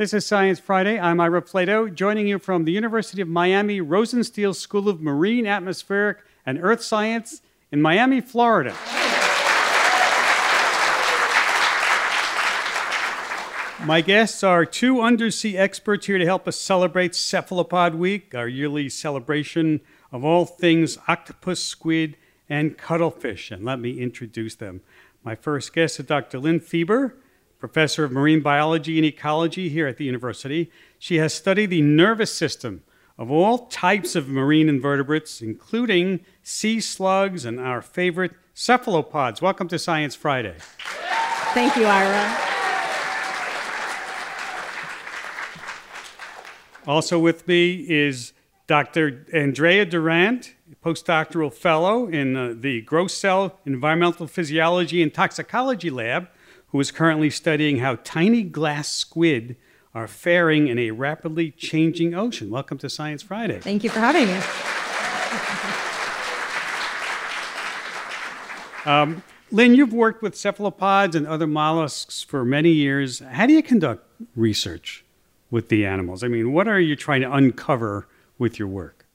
This is Science Friday. I'm Ira Flatow, joining you from the University of Miami Rosenstiel School of Marine Atmospheric and Earth Science in Miami, Florida. My guests are two undersea experts here to help us celebrate Cephalopod Week, our yearly celebration of all things octopus, squid, and cuttlefish. And let me introduce them. My first guest is Dr. Lynn Fieber, professor of marine biology and ecology here at the university. She has studied the nervous system of all types of marine invertebrates, including sea slugs and our favorite cephalopods. Welcome to Science Friday. Thank you, Ira. Also with me is Dr. Andrea Durant, postdoctoral fellow in uh, the Grosell Environmental Physiology and Toxicology Lab, who is currently studying how tiny glass squid are faring in a rapidly changing ocean. Welcome to Science Friday. Thank you for having me. Um, Lynn, you've worked with cephalopods and other mollusks for many years. How do you conduct research with the animals? I mean, what are you trying to uncover with your work?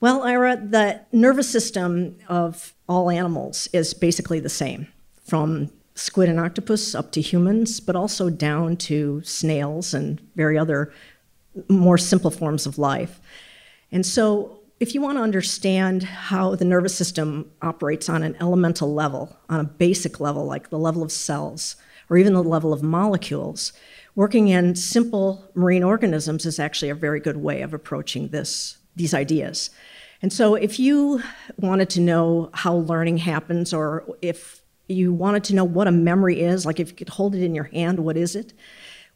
Well, Ira, the nervous system of all animals is basically the same, from squid and octopus up to humans, but also down to snails and very other more simple forms of life. And so, if you want to understand how the nervous system operates on an elemental level, on a basic level, like the level of cells, or even the level of molecules, working in simple marine organisms is actually a very good way of approaching this, these ideas. And so, if you wanted to know how learning happens, or if you wanted to know what a memory is, like if you could hold it in your hand, what is it?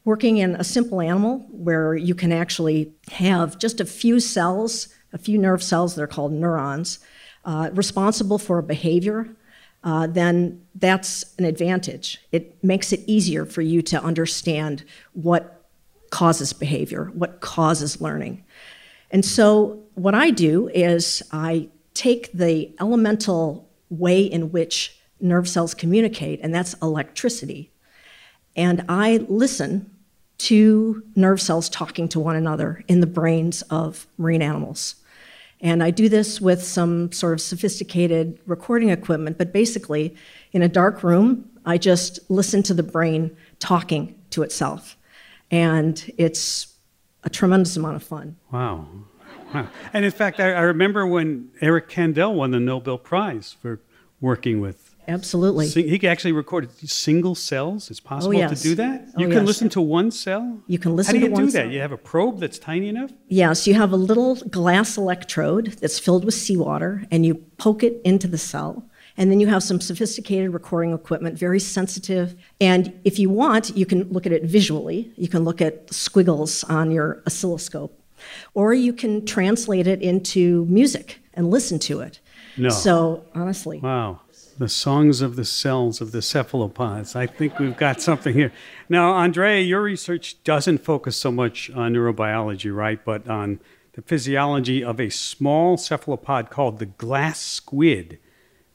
Working in a simple animal where you can actually have just a few cells, a few nerve cells that are called neurons, uh, responsible for a behavior, uh, then that's an advantage. It makes it easier for you to understand what causes behavior, what causes learning. And so, what I do is I take the elemental way in which nerve cells communicate, and that's electricity. And I listen to nerve cells talking to one another in the brains of marine animals. And I do this with some sort of sophisticated recording equipment, but basically, in a dark room, I just listen to the brain talking to itself. And it's a tremendous amount of fun. Wow. wow. And in fact, I, I remember when Eric Kandel won the Nobel Prize for working with Absolutely. he can actually recorded single cells. It's oh, possible oh, yes. to do that. Oh, You can yes. listen to one cell. You can listen to one. How do you do cell. that? You have a probe that's tiny enough. Yes, you have a little glass electrode that's filled with seawater, and you poke it into the cell. And then you have some sophisticated recording equipment, very sensitive. And if you want, you can look at it visually. You can look at squiggles on your oscilloscope. Or you can translate it into music and listen to it. No. So, honestly, Wow. The songs of the cells of the cephalopods. I think we've got something here. Now, Andrea, your research doesn't focus so much on neurobiology, right? But on the physiology of a small cephalopod called the glass squid.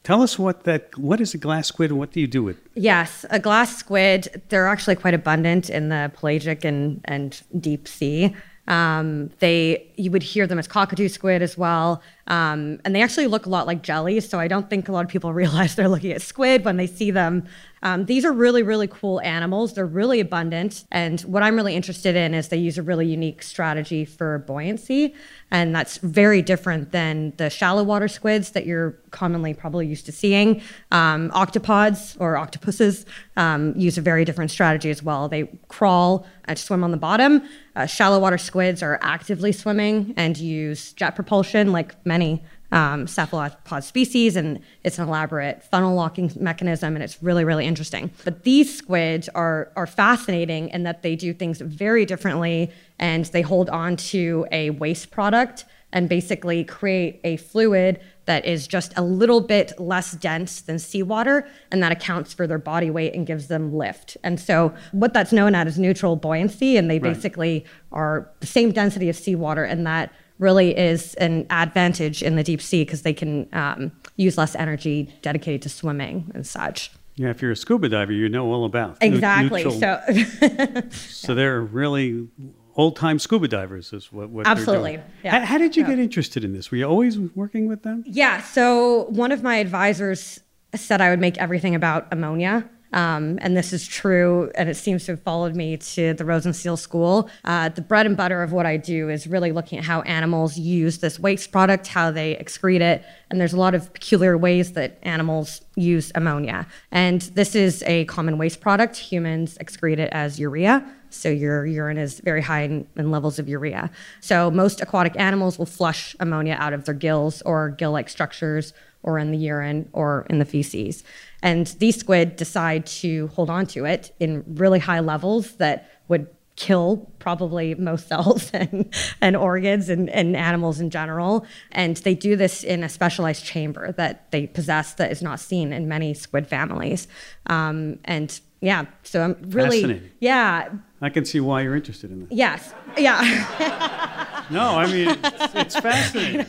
Tell us what that what is a glass squid and what do you do with it? Yes, a glass squid, they're actually quite abundant in the pelagic and, and deep sea. Um, they you would hear them as cockatoo squid as well, um, and they actually look a lot like jellies. So I don't think a lot of people realize they're looking at squid when they see them. Um, these are really really cool animals. They're really abundant, and what I'm really interested in is they use a really unique strategy for buoyancy, and that's very different than the shallow water squids that you're commonly probably used to seeing. Um, octopods or octopuses um, use a very different strategy as well. They crawl and swim on the bottom. Uh, shallow water squids are actively swimming and use jet propulsion, like many um, cephalopod species, and it's an elaborate funnel locking mechanism, and it's really, really interesting. But these squid are are fascinating in that they do things very differently, and they hold on to a waste product and basically create a fluid that is just a little bit less dense than seawater, and that accounts for their body weight and gives them lift. And so, what that's known as is neutral buoyancy, and they Right. basically are the same density of seawater, and that really is an advantage in the deep sea because they can um, use less energy dedicated to swimming and such. Yeah, if you're a scuba diver, you know all about exactly. Neutral. So, so they're really old time scuba divers, is what, what absolutely. Yeah. How, how, did you yeah. get interested in this? Were you always working with them? Yeah. So one of my advisors said I would make everything about ammonia. Um, and this is true, and it seems to have followed me to the Rosenstiel School. Uh, the bread and butter of what I do is really looking at how animals use this waste product, how they excrete it, and there's a lot of peculiar ways that animals use ammonia. And this is a common waste product. Humans excrete it as urea. So your urine is very high in, in, levels of urea. So most aquatic animals will flush ammonia out of their gills or gill-like structures or in the urine or in the feces. And these squid decide to hold on to it in really high levels that would kill probably most cells and, and organs and, and animals in general. And they do this in a specialized chamber that they possess that is not seen in many squid families. Um, and yeah, so I'm really, yeah. I can see why you're interested in this. Yes, yeah. no, I mean, it's, it's fascinating.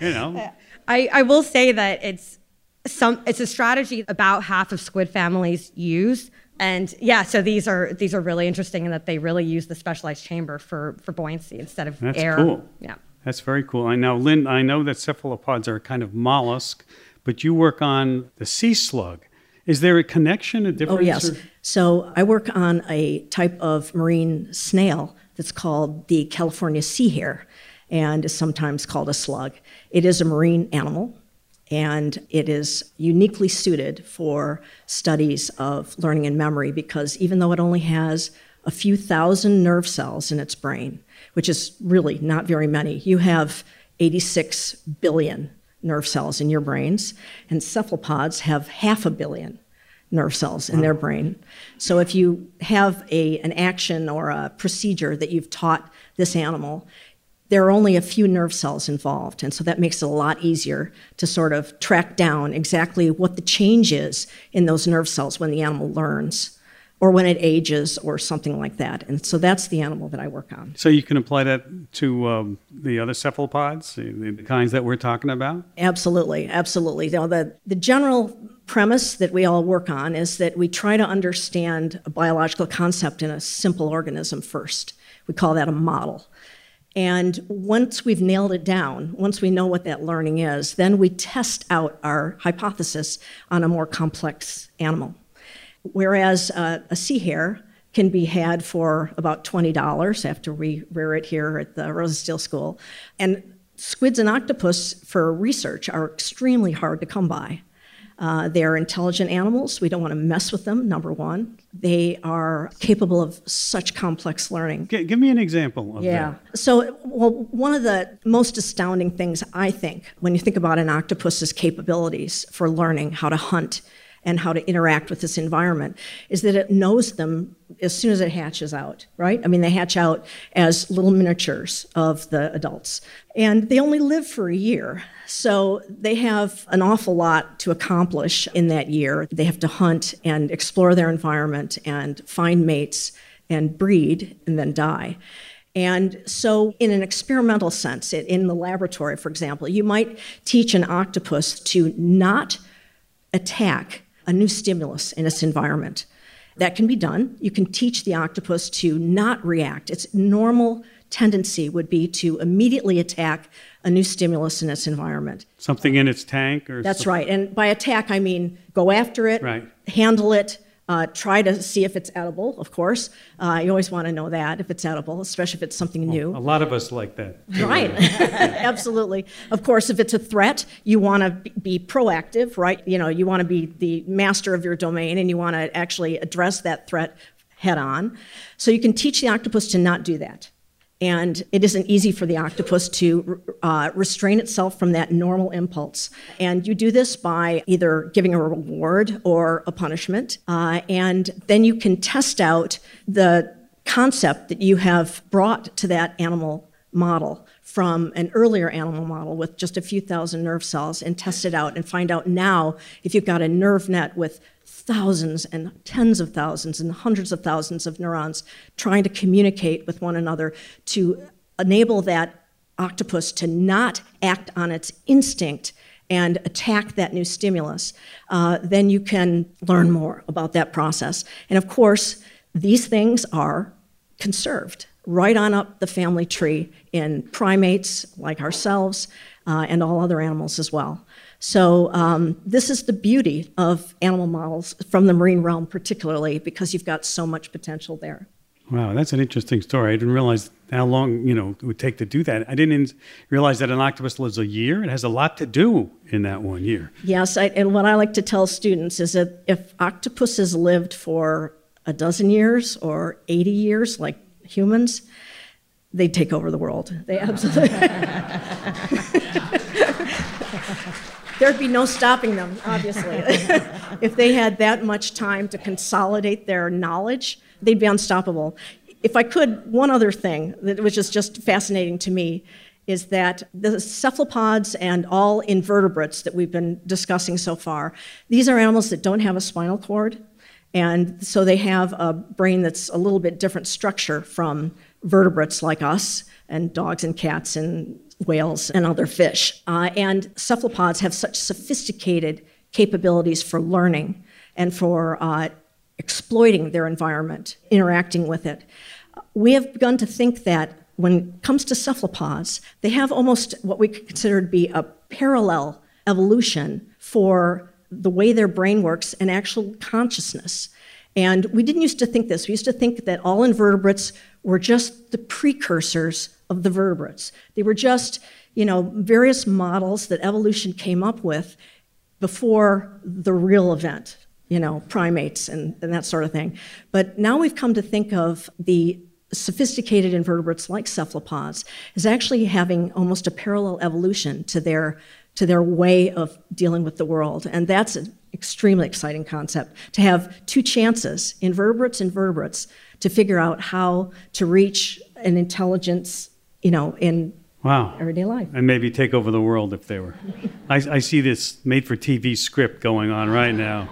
You know. I, I will say that it's some it's a strategy about half of squid families use. And yeah so these are these are really interesting in that they really use the specialized chamber for for buoyancy instead of that's air. cool. Yeah. That's very cool. I know lynn i know that cephalopods are a kind of mollusk but you work on the sea slug. Is there a connection a difference oh yes. or? so i work on a type of marine snail that's called the california sea hare and is sometimes called a slug. It is a marine animal and it is uniquely suited for studies of learning and memory because even though it only has a few thousand nerve cells in its brain, which is really not very many, you have 86 billion nerve cells in your brains, and cephalopods have half a billion nerve cells in their brain. So if you have a, an action or a procedure that you've taught this animal, there are only a few nerve cells involved. And so that makes it a lot easier to sort of track down exactly what the change is in those nerve cells when the animal learns or when it ages or something like that. And so that's the animal that I work on. So you can apply that to um, the other cephalopods, the, the, kinds that we're talking about? Absolutely, absolutely. Know, the, the general premise that we all work on is that we try to understand a biological concept in a simple organism first. We call that a model. And once we've nailed it down, once we know what that learning is, then we test out our hypothesis on a more complex animal. Whereas uh, a sea hare can be had for about $20 after we rear it here at the Rosenstiel School. And squids and octopus for research are extremely hard to come by. Uh, they're intelligent animals. We don't want to mess with them, number one. They are capable of such complex learning. G- give me an example of yeah. that. So, well, one of the most astounding things, I think, when you think about an octopus's capabilities for learning how to hunt and how to interact with this environment is that it knows them as soon as it hatches out, right? I mean, they hatch out as little miniatures of the adults, and they only live for a year. So they have an awful lot to accomplish in that year. They have to hunt and explore their environment and find mates and breed and then die. And so, in an experimental sense, in the laboratory, for example, you might teach an octopus to not attack a new stimulus in its environment. That can be done. You can teach the octopus to not react. Its normal tendency would be to immediately attack a new stimulus in its environment. Something in its tank or That's right. And by attack I mean go after it, right. handle it, uh, try to see if it's edible, of course. Uh, you always want to know that if it's edible, especially if it's something new. A lot of us like that. Right, absolutely. Of course, if it's a threat, you want to be proactive, right? You know, you want to be the master of your domain and you want to actually address that threat head on. So you can teach the octopus to not do that and it isn't easy for the octopus to uh, restrain itself from that normal impulse. And you do this by either giving a reward or a punishment, uh, and then you can test out the concept that you have brought to that animal model from an earlier animal model with just a few thousand nerve cells and test it out and find out now if you've got a nerve net with thousands and tens of thousands and hundreds of thousands of neurons trying to communicate with one another to enable that octopus to not act on its instinct and attack that new stimulus, uh, then you can learn more about that process. And of course, these things are conserved right on up the family tree in primates like ourselves uh, and all other animals as well. So, um, this is the beauty of animal models from the marine realm, particularly because you've got so much potential there. Wow, that's an interesting story. I didn't realize how long you know it would take to do that. I didn't realize that an octopus lives a year. It has a lot to do in that one year. Yes, I, and what I like to tell students is that if octopuses lived for a dozen years or 80 years, like humans, they'd take over the world. They absolutely. There'd be no stopping them, obviously. if they had that much time to consolidate their knowledge, they'd be unstoppable. If I could, one other thing that was just, just fascinating to me is that the cephalopods and all invertebrates that we've been discussing so far, these are animals that don't have a spinal cord. And so they have a brain that's a little bit different structure from vertebrates like us and dogs and cats and whales and other fish. Uh, and cephalopods have such sophisticated capabilities for learning and for uh, exploiting their environment, interacting with it. We have begun to think that when it comes to cephalopods, they have almost what we consider to be a parallel evolution for the way their brain works and actual consciousness. And we didn't used to think this. We used to think that all invertebrates were just the precursors of the vertebrates. They were just, you know, various models that evolution came up with before the real event, you know, primates and, and that sort of thing. But now we've come to think of the sophisticated invertebrates like cephalopods as actually having almost a parallel evolution to their to their way of dealing with the world. And that's extremely exciting concept to have two chances, invertebrates and vertebrates, to figure out how to reach an intelligence, you know, in wow. everyday life. And maybe take over the world if they were. I, I see this made for TV script going on right now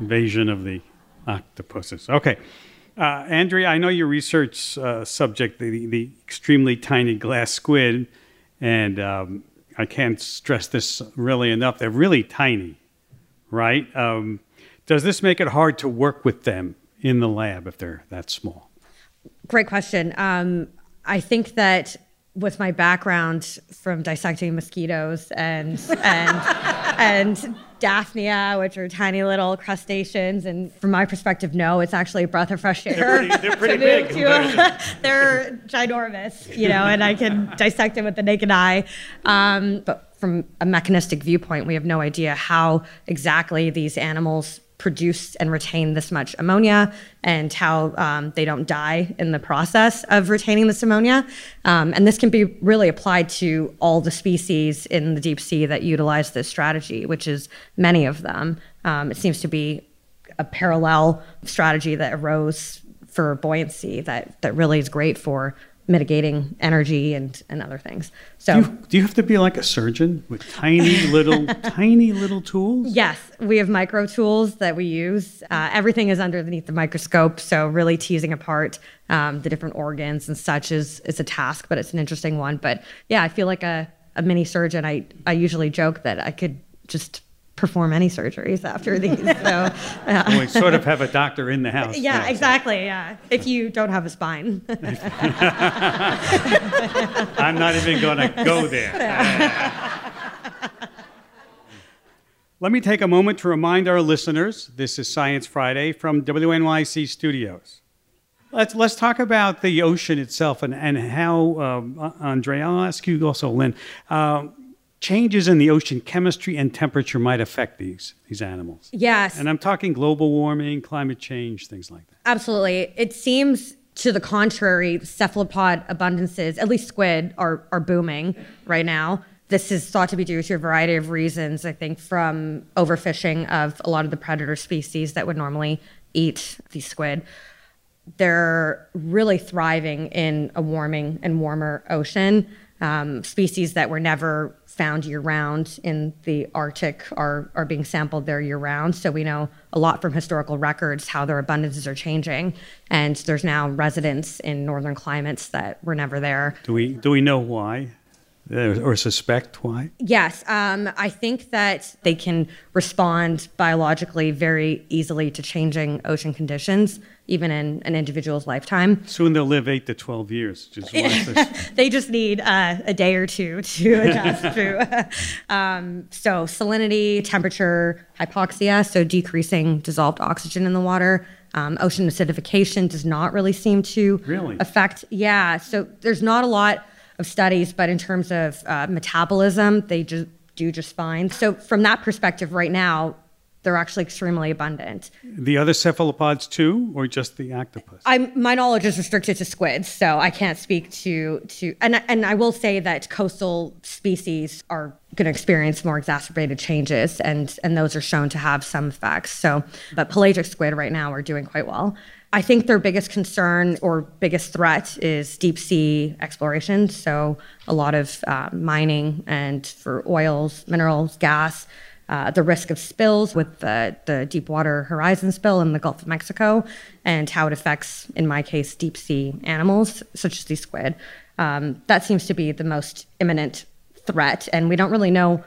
invasion of the octopuses. Okay. Uh, Andrea, I know your research uh, subject, the, the extremely tiny glass squid, and um, I can't stress this really enough. They're really tiny, right? Um, does this make it hard to work with them in the lab if they're that small? Great question. Um, I think that with my background from dissecting mosquitoes and and and Daphnia, which are tiny little crustaceans, and from my perspective, no, it's actually a breath of fresh air. They're pretty, they're pretty big. To, they're ginormous, you know, and I can dissect them with the naked eye. Um, but from a mechanistic viewpoint, we have no idea how exactly these animals produce and retain this much ammonia and how um, they don't die in the process of retaining this ammonia. Um, and this can be really applied to all the species in the deep sea that utilize this strategy, which is many of them. Um, it seems to be a parallel strategy that arose for buoyancy that, that really is great for mitigating energy and, and other things. So, do you, do you have to be like a surgeon with tiny little, tiny little tools? Yes, we have micro tools that we use. Uh, everything is underneath the microscope, so really teasing apart um, the different organs and such is is a task, but it's an interesting one. But yeah, I feel like a, a mini surgeon. I I usually joke that I could just perform any surgeries after these. So yeah. well, we sort of have a doctor in the house. Yeah, exactly. Yeah, if you don't have a spine. I'm not even going to go there. Let me take a moment to remind our listeners this is Science Friday from WNYC Studios. Let's, let's talk about the ocean itself and, and how, um, Andre, I'll ask you also, Lynn, uh, changes in the ocean chemistry and temperature might affect these these animals. Yes. And I'm talking global warming, climate change, things like that. Absolutely. It seems to the contrary, cephalopod abundances, at least squid, are are booming right now. This is thought to be due to a variety of reasons, I think, from overfishing of a lot of the predator species that would normally eat these squid. They're really thriving in a warming and warmer ocean. Um, species that were never found year round in the Arctic are, are being sampled there year round. So we know a lot from historical records how their abundances are changing. And there's now residents in northern climates that were never there. Do we, do we know why? Or suspect why? Yes, um, I think that they can respond biologically very easily to changing ocean conditions, even in an individual's lifetime. Soon they'll live eight to 12 years. Just they just need uh, a day or two to adjust to. um, so, salinity, temperature, hypoxia, so decreasing dissolved oxygen in the water. Um, ocean acidification does not really seem to Really? affect. Yeah, so there's not a lot of studies, but in terms of uh, metabolism, they just do just fine. So, from that perspective, right now, they're actually extremely abundant. The other cephalopods too, or just the octopus? I'm, my knowledge is restricted to squids, so I can't speak to to. And and I will say that coastal species are going to experience more exacerbated changes, and and those are shown to have some effects. So, but pelagic squid right now are doing quite well. I think their biggest concern or biggest threat is deep sea exploration. So, a lot of uh, mining and for oils, minerals, gas uh, the risk of spills with the, the Deepwater Horizon spill in the Gulf of Mexico and how it affects, in my case, deep sea animals such as the squid. Um, that seems to be the most imminent threat, and we don't really know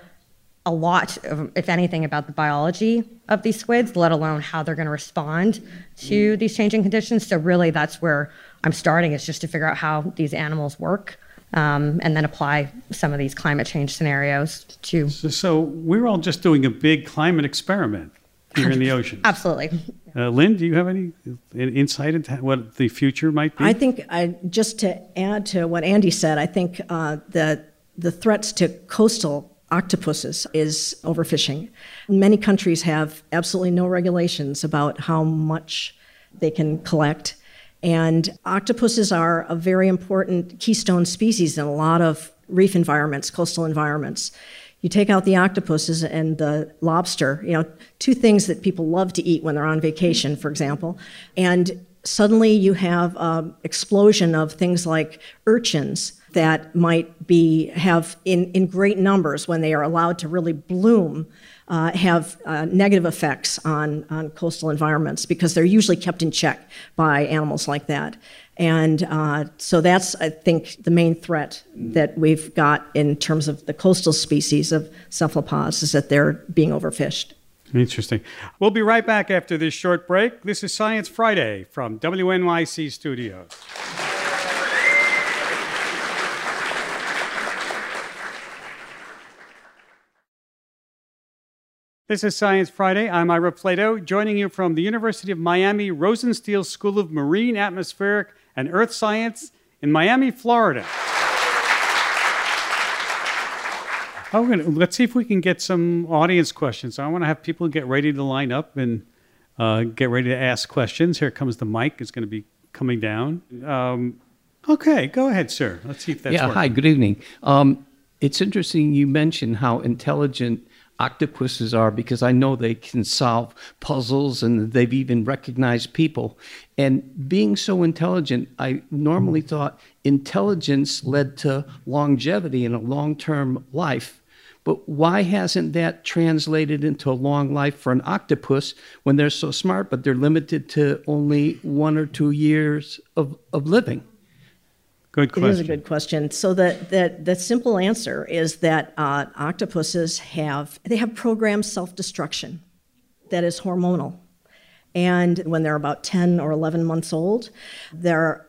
a lot, of, if anything, about the biology of these squids, let alone how they're going to respond to these changing conditions. So, really, that's where I'm starting is just to figure out how these animals work um, and then apply some of these climate change scenarios to. So, so we're all just doing a big climate experiment here in the ocean. Absolutely. Uh, Lynn, do you have any insight into what the future might be? I think I, just to add to what Andy said, I think uh, the the threats to coastal octopuses is overfishing. Many countries have absolutely no regulations about how much they can collect and octopuses are a very important keystone species in a lot of reef environments, coastal environments. You take out the octopuses and the lobster, you know, two things that people love to eat when they're on vacation, for example, and suddenly you have an explosion of things like urchins that might be have in, in great numbers when they are allowed to really bloom uh, have uh, negative effects on, on coastal environments because they're usually kept in check by animals like that. And uh, so that's, I think, the main threat that we've got in terms of the coastal species of cephalopods is that they're being overfished. Interesting. We'll be right back after this short break. This is Science Friday from WNYC Studios. This is Science Friday. I'm Ira Flatow, joining you from the University of Miami Rosenstiel School of Marine, Atmospheric, and Earth Science in Miami, Florida. Oh, gonna, let's see if we can get some audience questions. I want to have people get ready to line up and uh, get ready to ask questions. Here comes the mic. It's going to be coming down. Um, okay, go ahead, sir. Let's see if that's yeah. working. Hi. Good evening. Um, it's interesting you mentioned how intelligent octopuses are because I know they can solve puzzles and they've even recognized people. And being so intelligent, I normally hmm. thought intelligence led to longevity and a long term life. But why hasn't that translated into a long life for an octopus when they're so smart, but they're limited to only one or two years of, of living? Good question. It is a good question. So the, the, the simple answer is that uh, octopuses have they have programmed self-destruction that is hormonal. And when they're about 10 or 11 months old, their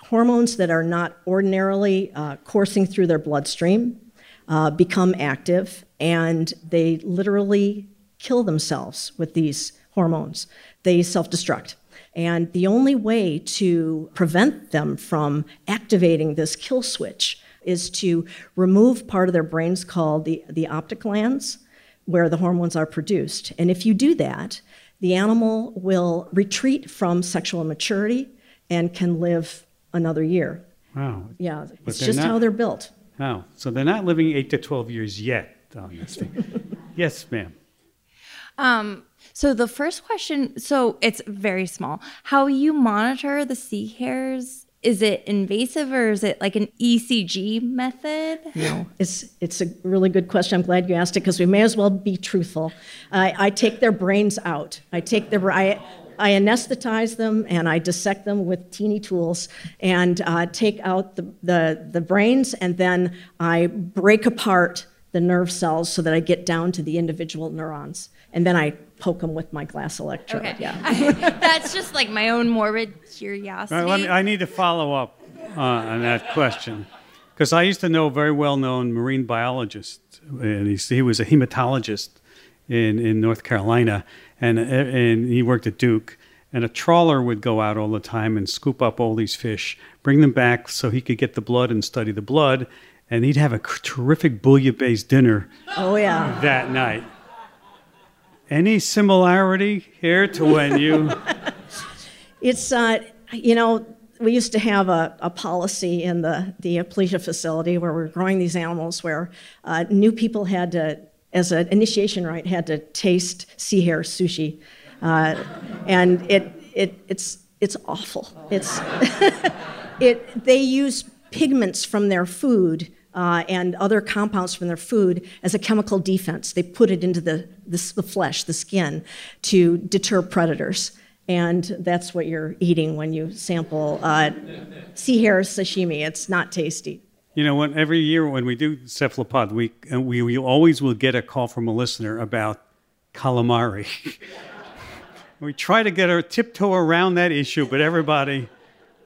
hormones that are not ordinarily uh, coursing through their bloodstream uh, become active, and they literally kill themselves with these hormones. They self-destruct. And the only way to prevent them from activating this kill switch is to remove part of their brains called the, the optic glands, where the hormones are produced. And if you do that, the animal will retreat from sexual maturity and can live another year. Wow. Yeah, But it's just not- how they're built. Wow. So they're not living 8 to 12 years yet on this thing. yes, ma'am. Um, so the first question, so it's very small. How you monitor the sea hares? Is it invasive or is it like an ECG method? No, it's it's a really good question. I'm glad you asked it because we may as well be truthful. I, I take their brains out. I take their I I anesthetize them and I dissect them with teeny tools and uh, take out the, the, the brains and then I break apart the nerve cells so that I get down to the individual neurons. And then I poke them with my glass electrode. Okay. Yeah. That's just like my own morbid curiosity. All right, let me- I need to follow up uh, on that question because I used to know a very well known marine biologist, and he's, he was a hematologist in, in North Carolina, and, and he worked at Duke. And a trawler would go out all the time and scoop up all these fish, bring them back so he could get the blood and study the blood. And he'd have a terrific bouillabaisse dinner Oh, yeah. that night. Any similarity here to when you? It's, uh, you know, we used to have a, a policy in the, the Aplysia facility where we were growing these animals where uh, new people had to, as an initiation rite, had to taste sea hare sushi. Uh, and it, it, it's, it's awful. It's, it, they use pigments from their food uh, and other compounds from their food as a chemical defense. They put it into the, the, the flesh, the skin, to deter predators. And that's what you're eating when you sample uh, sea hare sashimi. It's not tasty. You know, when, every year when we do Cephalopod Week, we, we always will get a call from a listener about calamari. we try to get her tiptoe around that issue, but everybody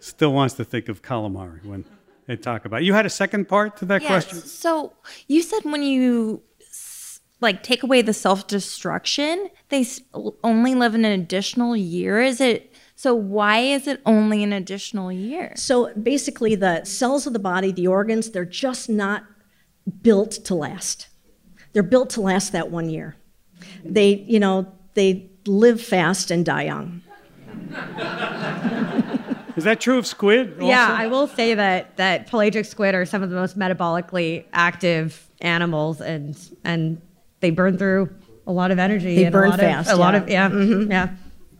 still wants to think of calamari when they talk about. You had a second part to that Yes. question? So you said when you like take away the self destruction, they only live an additional year. Is it so? Why is it only an additional year? So basically, the cells of the body, the organs, they're just not built to last. They're built to last that one year. They, you know, they live fast and die young. Is that true of squid? Also? Yeah, I will say that that pelagic squid are some of the most metabolically active animals, and and they burn through a lot of energy. They and burn a lot fast, Of, a lot yeah. Mm-hmm. of yeah, yeah.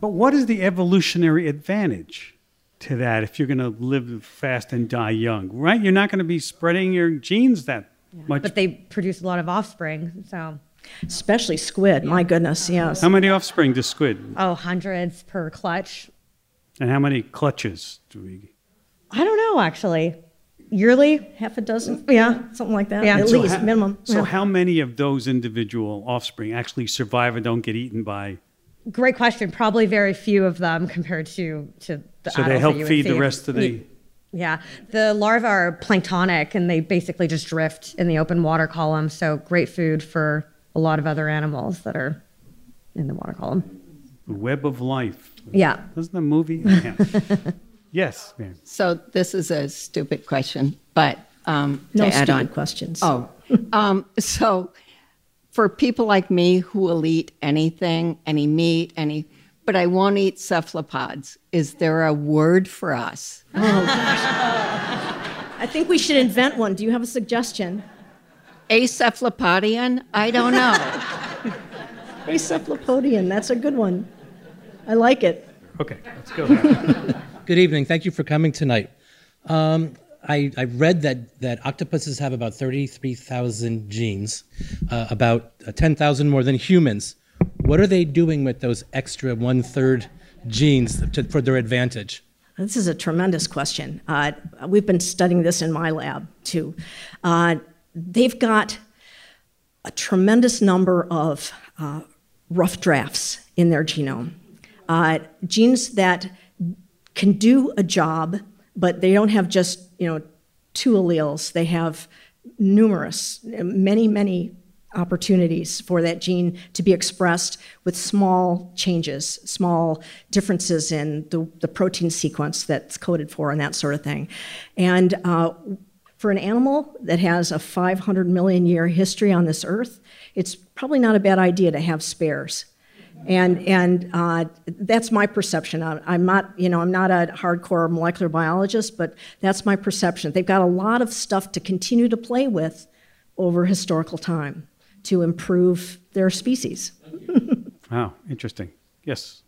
But what is the evolutionary advantage to that if you're going to live fast and die young, right? You're not going to be spreading your genes that much. But they produce a lot of offspring. So Especially squid, my goodness, yes. how many offspring does squid? oh, hundreds per clutch. And how many clutches do we? I don't know actually. Yearly, Half a dozen? Yeah. Something like that, Yeah. at So least, ha- minimum. So yeah. how many of those individual offspring actually survive and don't get eaten by? great question. Probably very few of them compared to to the So they adults help that you would feed the rest of the. Yeah, the larvae are planktonic and they basically just drift in the open water column. So great food for a lot of other animals that are in the water column. The web of life. Yeah. Wasn't the movie? Yeah. yes, man. So this is a stupid question, but um, No to add stupid on. questions. Oh, um, so for people like me who will eat anything, any meat, any, but I won't eat cephalopods. Is there a word for us? Oh gosh. I think we should invent one. Do you have a suggestion? Acephalopodian? I don't know. Acephalopodian, that's a good one. I like it. Okay, let's go. Good evening. Thank you for coming tonight. Um, I, I read that, that octopuses have about 33,000 genes, uh, about uh, 10,000 more than humans. What are they doing with those extra one third genes to, for their advantage? This is a tremendous question. Uh, we've been studying this in my lab too. Uh, they've got a tremendous number of uh, rough drafts in their genome, uh, genes that can do a job, but they don't have just you know two alleles. They have numerous, many, many opportunities for that gene to be expressed with small changes, small differences in the, the protein sequence that's coded for, and that sort of thing. And uh, for an animal that has a 500 million year history on this earth, it's probably not a bad idea to have spares. And, and uh, that's my perception. I'm I'm not, you know, I'm not a hardcore molecular biologist, but that's my perception. They've got a lot of stuff to continue to play with over historical time to improve their species. Wow, interesting. Yes.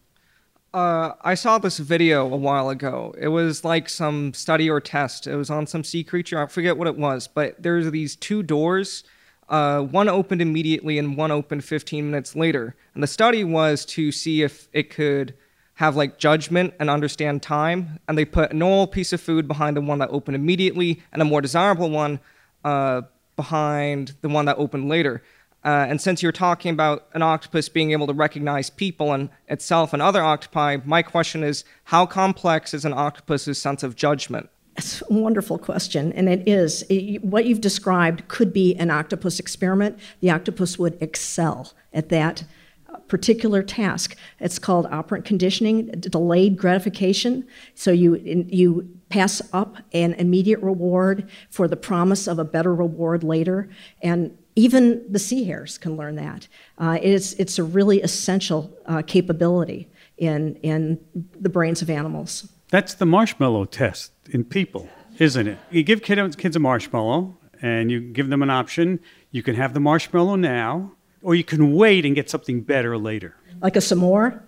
Uh, I saw this video a while ago. It was like some study or test. It was on some sea creature. I forget what it was, but there's these two doors. Uh, one opened immediately and one opened 15 minutes later. And the study was to see if it could have like judgment and understand time, and they put a normal piece of food behind the one that opened immediately, and a more desirable one uh, behind the one that opened later. Uh, and since you're talking about an octopus being able to recognize people and itself and other octopi, my question is how complex is an octopus's sense of judgment? It's a wonderful question, and it is. It, what you've described could be an octopus experiment. The octopus would excel at that uh, particular task. It's called operant conditioning, delayed gratification. So you you pass up an immediate reward for the promise of a better reward later, and even the sea hares can learn that. Uh, it's it's a really essential uh, capability in in the brains of animals. That's the marshmallow test in people, isn't it? You give kid, kids a marshmallow and you give them an option. You can have the marshmallow now, or you can wait and get something better later. Like a s'more?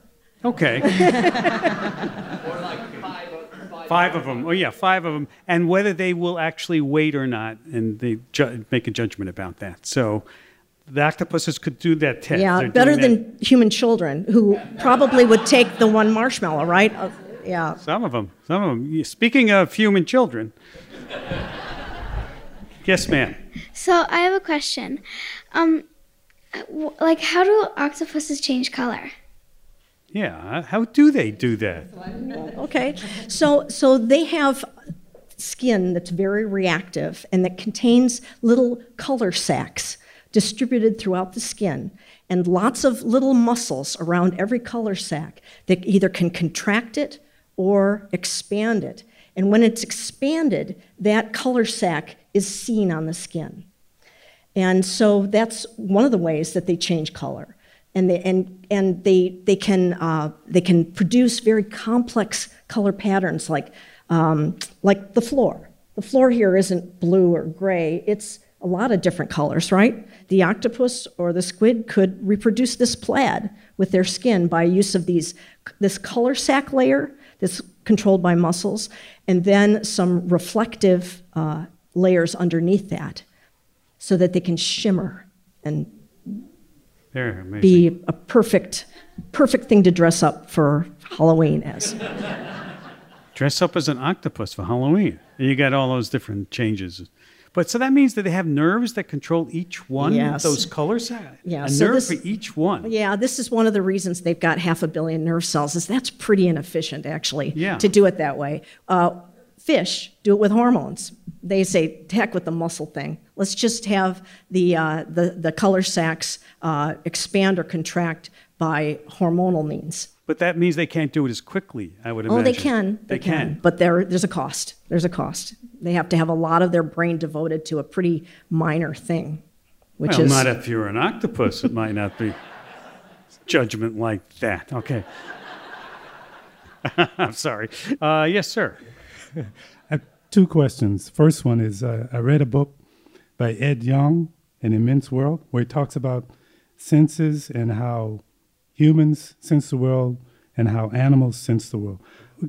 Okay. five of them. Oh, yeah, five of them. And whether they will actually wait or not, and they ju- make a judgment about that. So the octopuses could do that test. Yeah, They're better doing than human children who probably would take the one marshmallow, right? Yeah. Some of them. Some of them. Speaking of human children. yes, ma'am. So I have a question. Um, like, how do octopuses change color? Yeah. How do they do that? Okay. So so they have skin that's very reactive and that contains little color sacs distributed throughout the skin and lots of little muscles around every color sac that either can contract it or expand it. And when it's expanded, that color sac is seen on the skin. And so that's one of the ways that they change color. And they, and, and they, they, can, uh, they can produce very complex color patterns like, um, like the floor. The floor here isn't blue or gray, it's a lot of different colors, right? The octopus or the squid could reproduce this plaid with their skin by use of these, this color sac layer that's controlled by muscles, and then some reflective uh, layers underneath that so that they can shimmer and be a perfect, perfect thing to dress up for Halloween as. Dress up as an octopus for Halloween. And you got all those different changes. But so that means that they have nerves that control each one Yes. those colors? Yeah, A so nerve this- for each one. Yeah, this is one of the reasons they've got half a billion nerve cells. Is that's pretty inefficient actually Yeah. to do it that way. Uh, fish do it with hormones. They say, "Heck with the muscle thing. Let's just have the uh, the the color sacs uh, expand or contract by hormonal means." But that means they can't do it as quickly, I would imagine. Oh, they can. They, can. But there, there's a cost. There's a cost. They have to have a lot of their brain devoted to a pretty minor thing, which well, is not if you're an octopus. It might not be judgment like that. Okay. I'm sorry. Uh, yes, sir. I have two questions. First one is uh, I read a book by Ed Yong, An Immense World, where he talks about senses and how humans sense the world and how animals sense the world.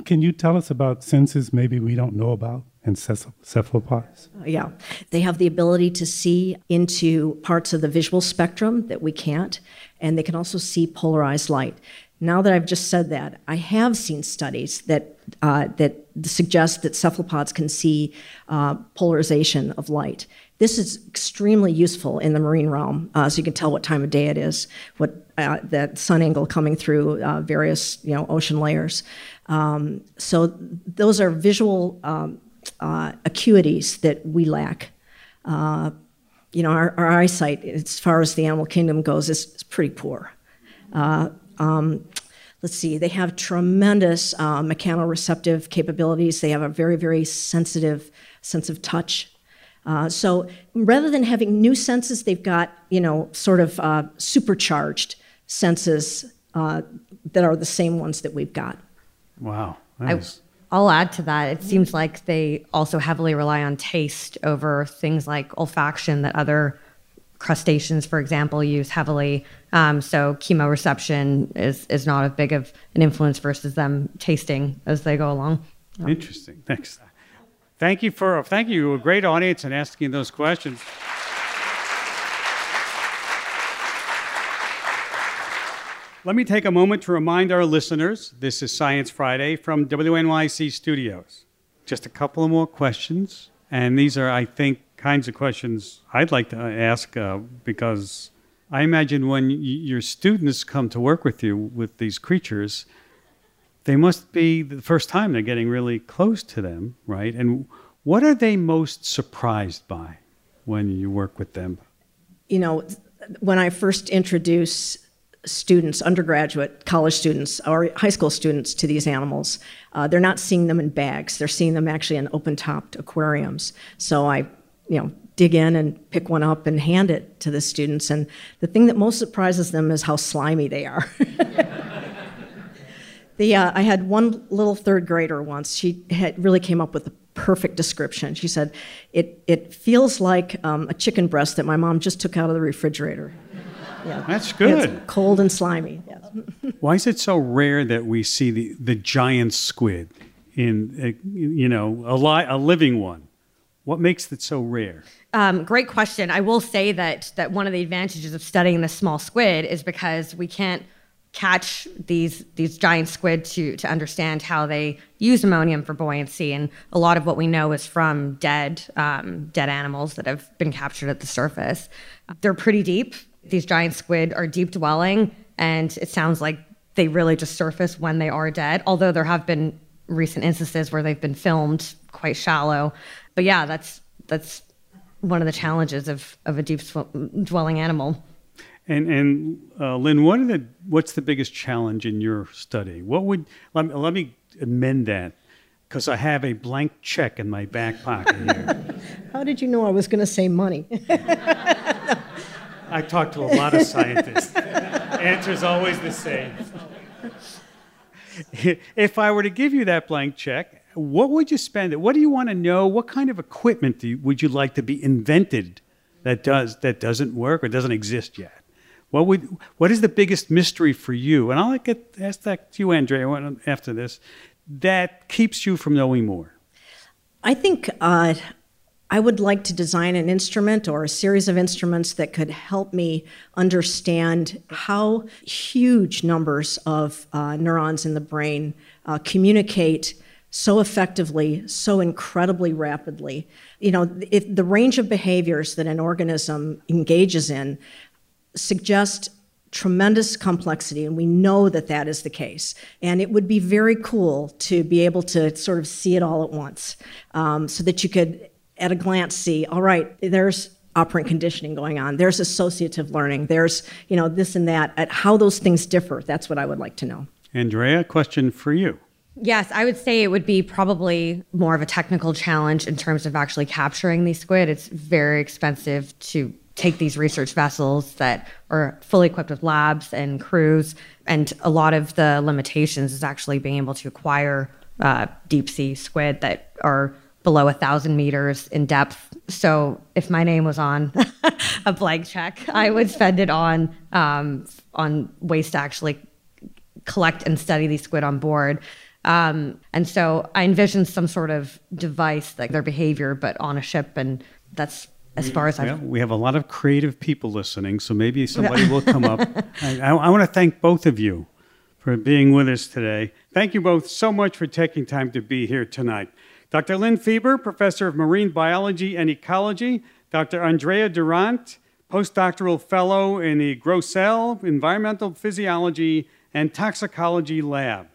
Can you tell us about senses maybe we don't know about in cephalopods? Yeah, they have the ability to see into parts of the visual spectrum that we can't, and they can also see polarized light. Now that I've just said that, I have seen studies that uh, that suggest that cephalopods can see uh, polarization of light. This is extremely useful in the marine realm, uh, so you can tell what time of day it is, what uh, that sun angle coming through uh, various you know ocean layers. Um, so those are visual um, uh, acuities that we lack. Uh, you know, our, our eyesight, as far as the animal kingdom goes, is, is pretty poor. Uh, um, let's see, they have tremendous uh, mechanoreceptive capabilities. They have a very, very sensitive sense of touch. Uh, so rather than having new senses, they've got, you know, sort of uh, supercharged senses uh, that are the same ones that we've got. Wow. I, Nice. I'll add to that. It seems like they also heavily rely on taste over things like olfaction that other crustaceans, for example, use heavily. Um, so chemoreception is, is not as big of an influence versus them tasting as they go along. Interesting. Thanks. Thank you for thank you. A great audience and asking those questions. Let me take a moment to remind our listeners this is Science Friday from WNYC Studios. Just a couple of more questions. And these are, I think, kinds of questions I'd like to ask uh, because I imagine when y- your students come to work with you with these creatures, they must be the first time they're getting really close to them, right? And what are they most surprised by when you work with them? You know, when I first introduce students, undergraduate, college students, or high school students to these animals, uh, they're not seeing them in bags. They're seeing them actually in open-topped aquariums. So I, you know, dig in and pick one up and hand it to the students. And the thing that most surprises them is how slimy they are. the, uh, I had one little third grader once. She had really came up with a perfect description. She said, "It it feels like um, a chicken breast that my mom just took out of the refrigerator." Yeah. That's good. It's cold and slimy. Yes. Why is it so rare that we see the, the giant squid in, a, you know, a, li- a living one? What makes it so rare? Um, great question. I will say that that one of the advantages of studying the small squid is because we can't catch these these giant squid to to understand how they use ammonium for buoyancy, and a lot of what we know is from dead um, dead animals that have been captured at the surface. They're pretty deep these giant squid are deep dwelling, and it sounds like they really just surface when they are dead. Although there have been recent instances where they've been filmed quite shallow. But yeah, that's that's one of the challenges of, of a deep dwelling animal. And and uh, Lynn, what are the what's the biggest challenge in your study? What would let me, let me amend that because I have a blank check in my back pocket here. How did you know I was going to say money? I talk to a lot of scientists. Answer's always the same. if I were to give you that blank check, what would you spend it? What do you want to know? What kind of equipment you, would you like to be invented that does that doesn't work or doesn't exist yet? What would what is the biggest mystery for you? And I'll get ask that to you, Andrea, after this. That keeps you from knowing more. I think uh, I would like to design an instrument or a series of instruments that could help me understand how huge numbers of uh, neurons in the brain uh, communicate so effectively, so incredibly rapidly. You know, if the range of behaviors that an organism engages in suggest tremendous complexity, and we know that that is the case. And it would be very cool to be able to sort of see it all at once um, so that you could at a glance see, all right, there's operant conditioning going on. There's associative learning. There's, you know, this and that. At how those things differ, that's what I would like to know. Andrea, question for you. Yes, I would say it would be probably more of a technical challenge in terms of actually capturing these squid. It's very expensive to take these research vessels that are fully equipped with labs and crews. And a lot of the limitations is actually being able to acquire uh, deep sea squid that are below a thousand meters in depth. So if my name was on a blank check, I would spend it on um, on ways to actually collect and study these squid on board. Um, and so I envisioned some sort of device, like their behavior, but on a ship, and that's as far as I. Well, we have a lot of creative people listening, so maybe somebody will come up. I, I, I want to thank both of you for being with us today. Thank you both so much for taking time to be here tonight. Dr. Lynn Fieber, Professor of Marine Biology and Ecology, Dr. Andrea Durant, Postdoctoral Fellow in the Grosell Environmental Physiology and Toxicology Lab.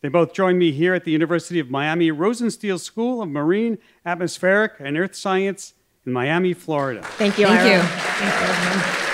They both joined me here at the University of Miami Rosenstiel School of Marine, Atmospheric, and Earth Science in Miami, Florida. Thank you. Thank Ira. you. Thank you.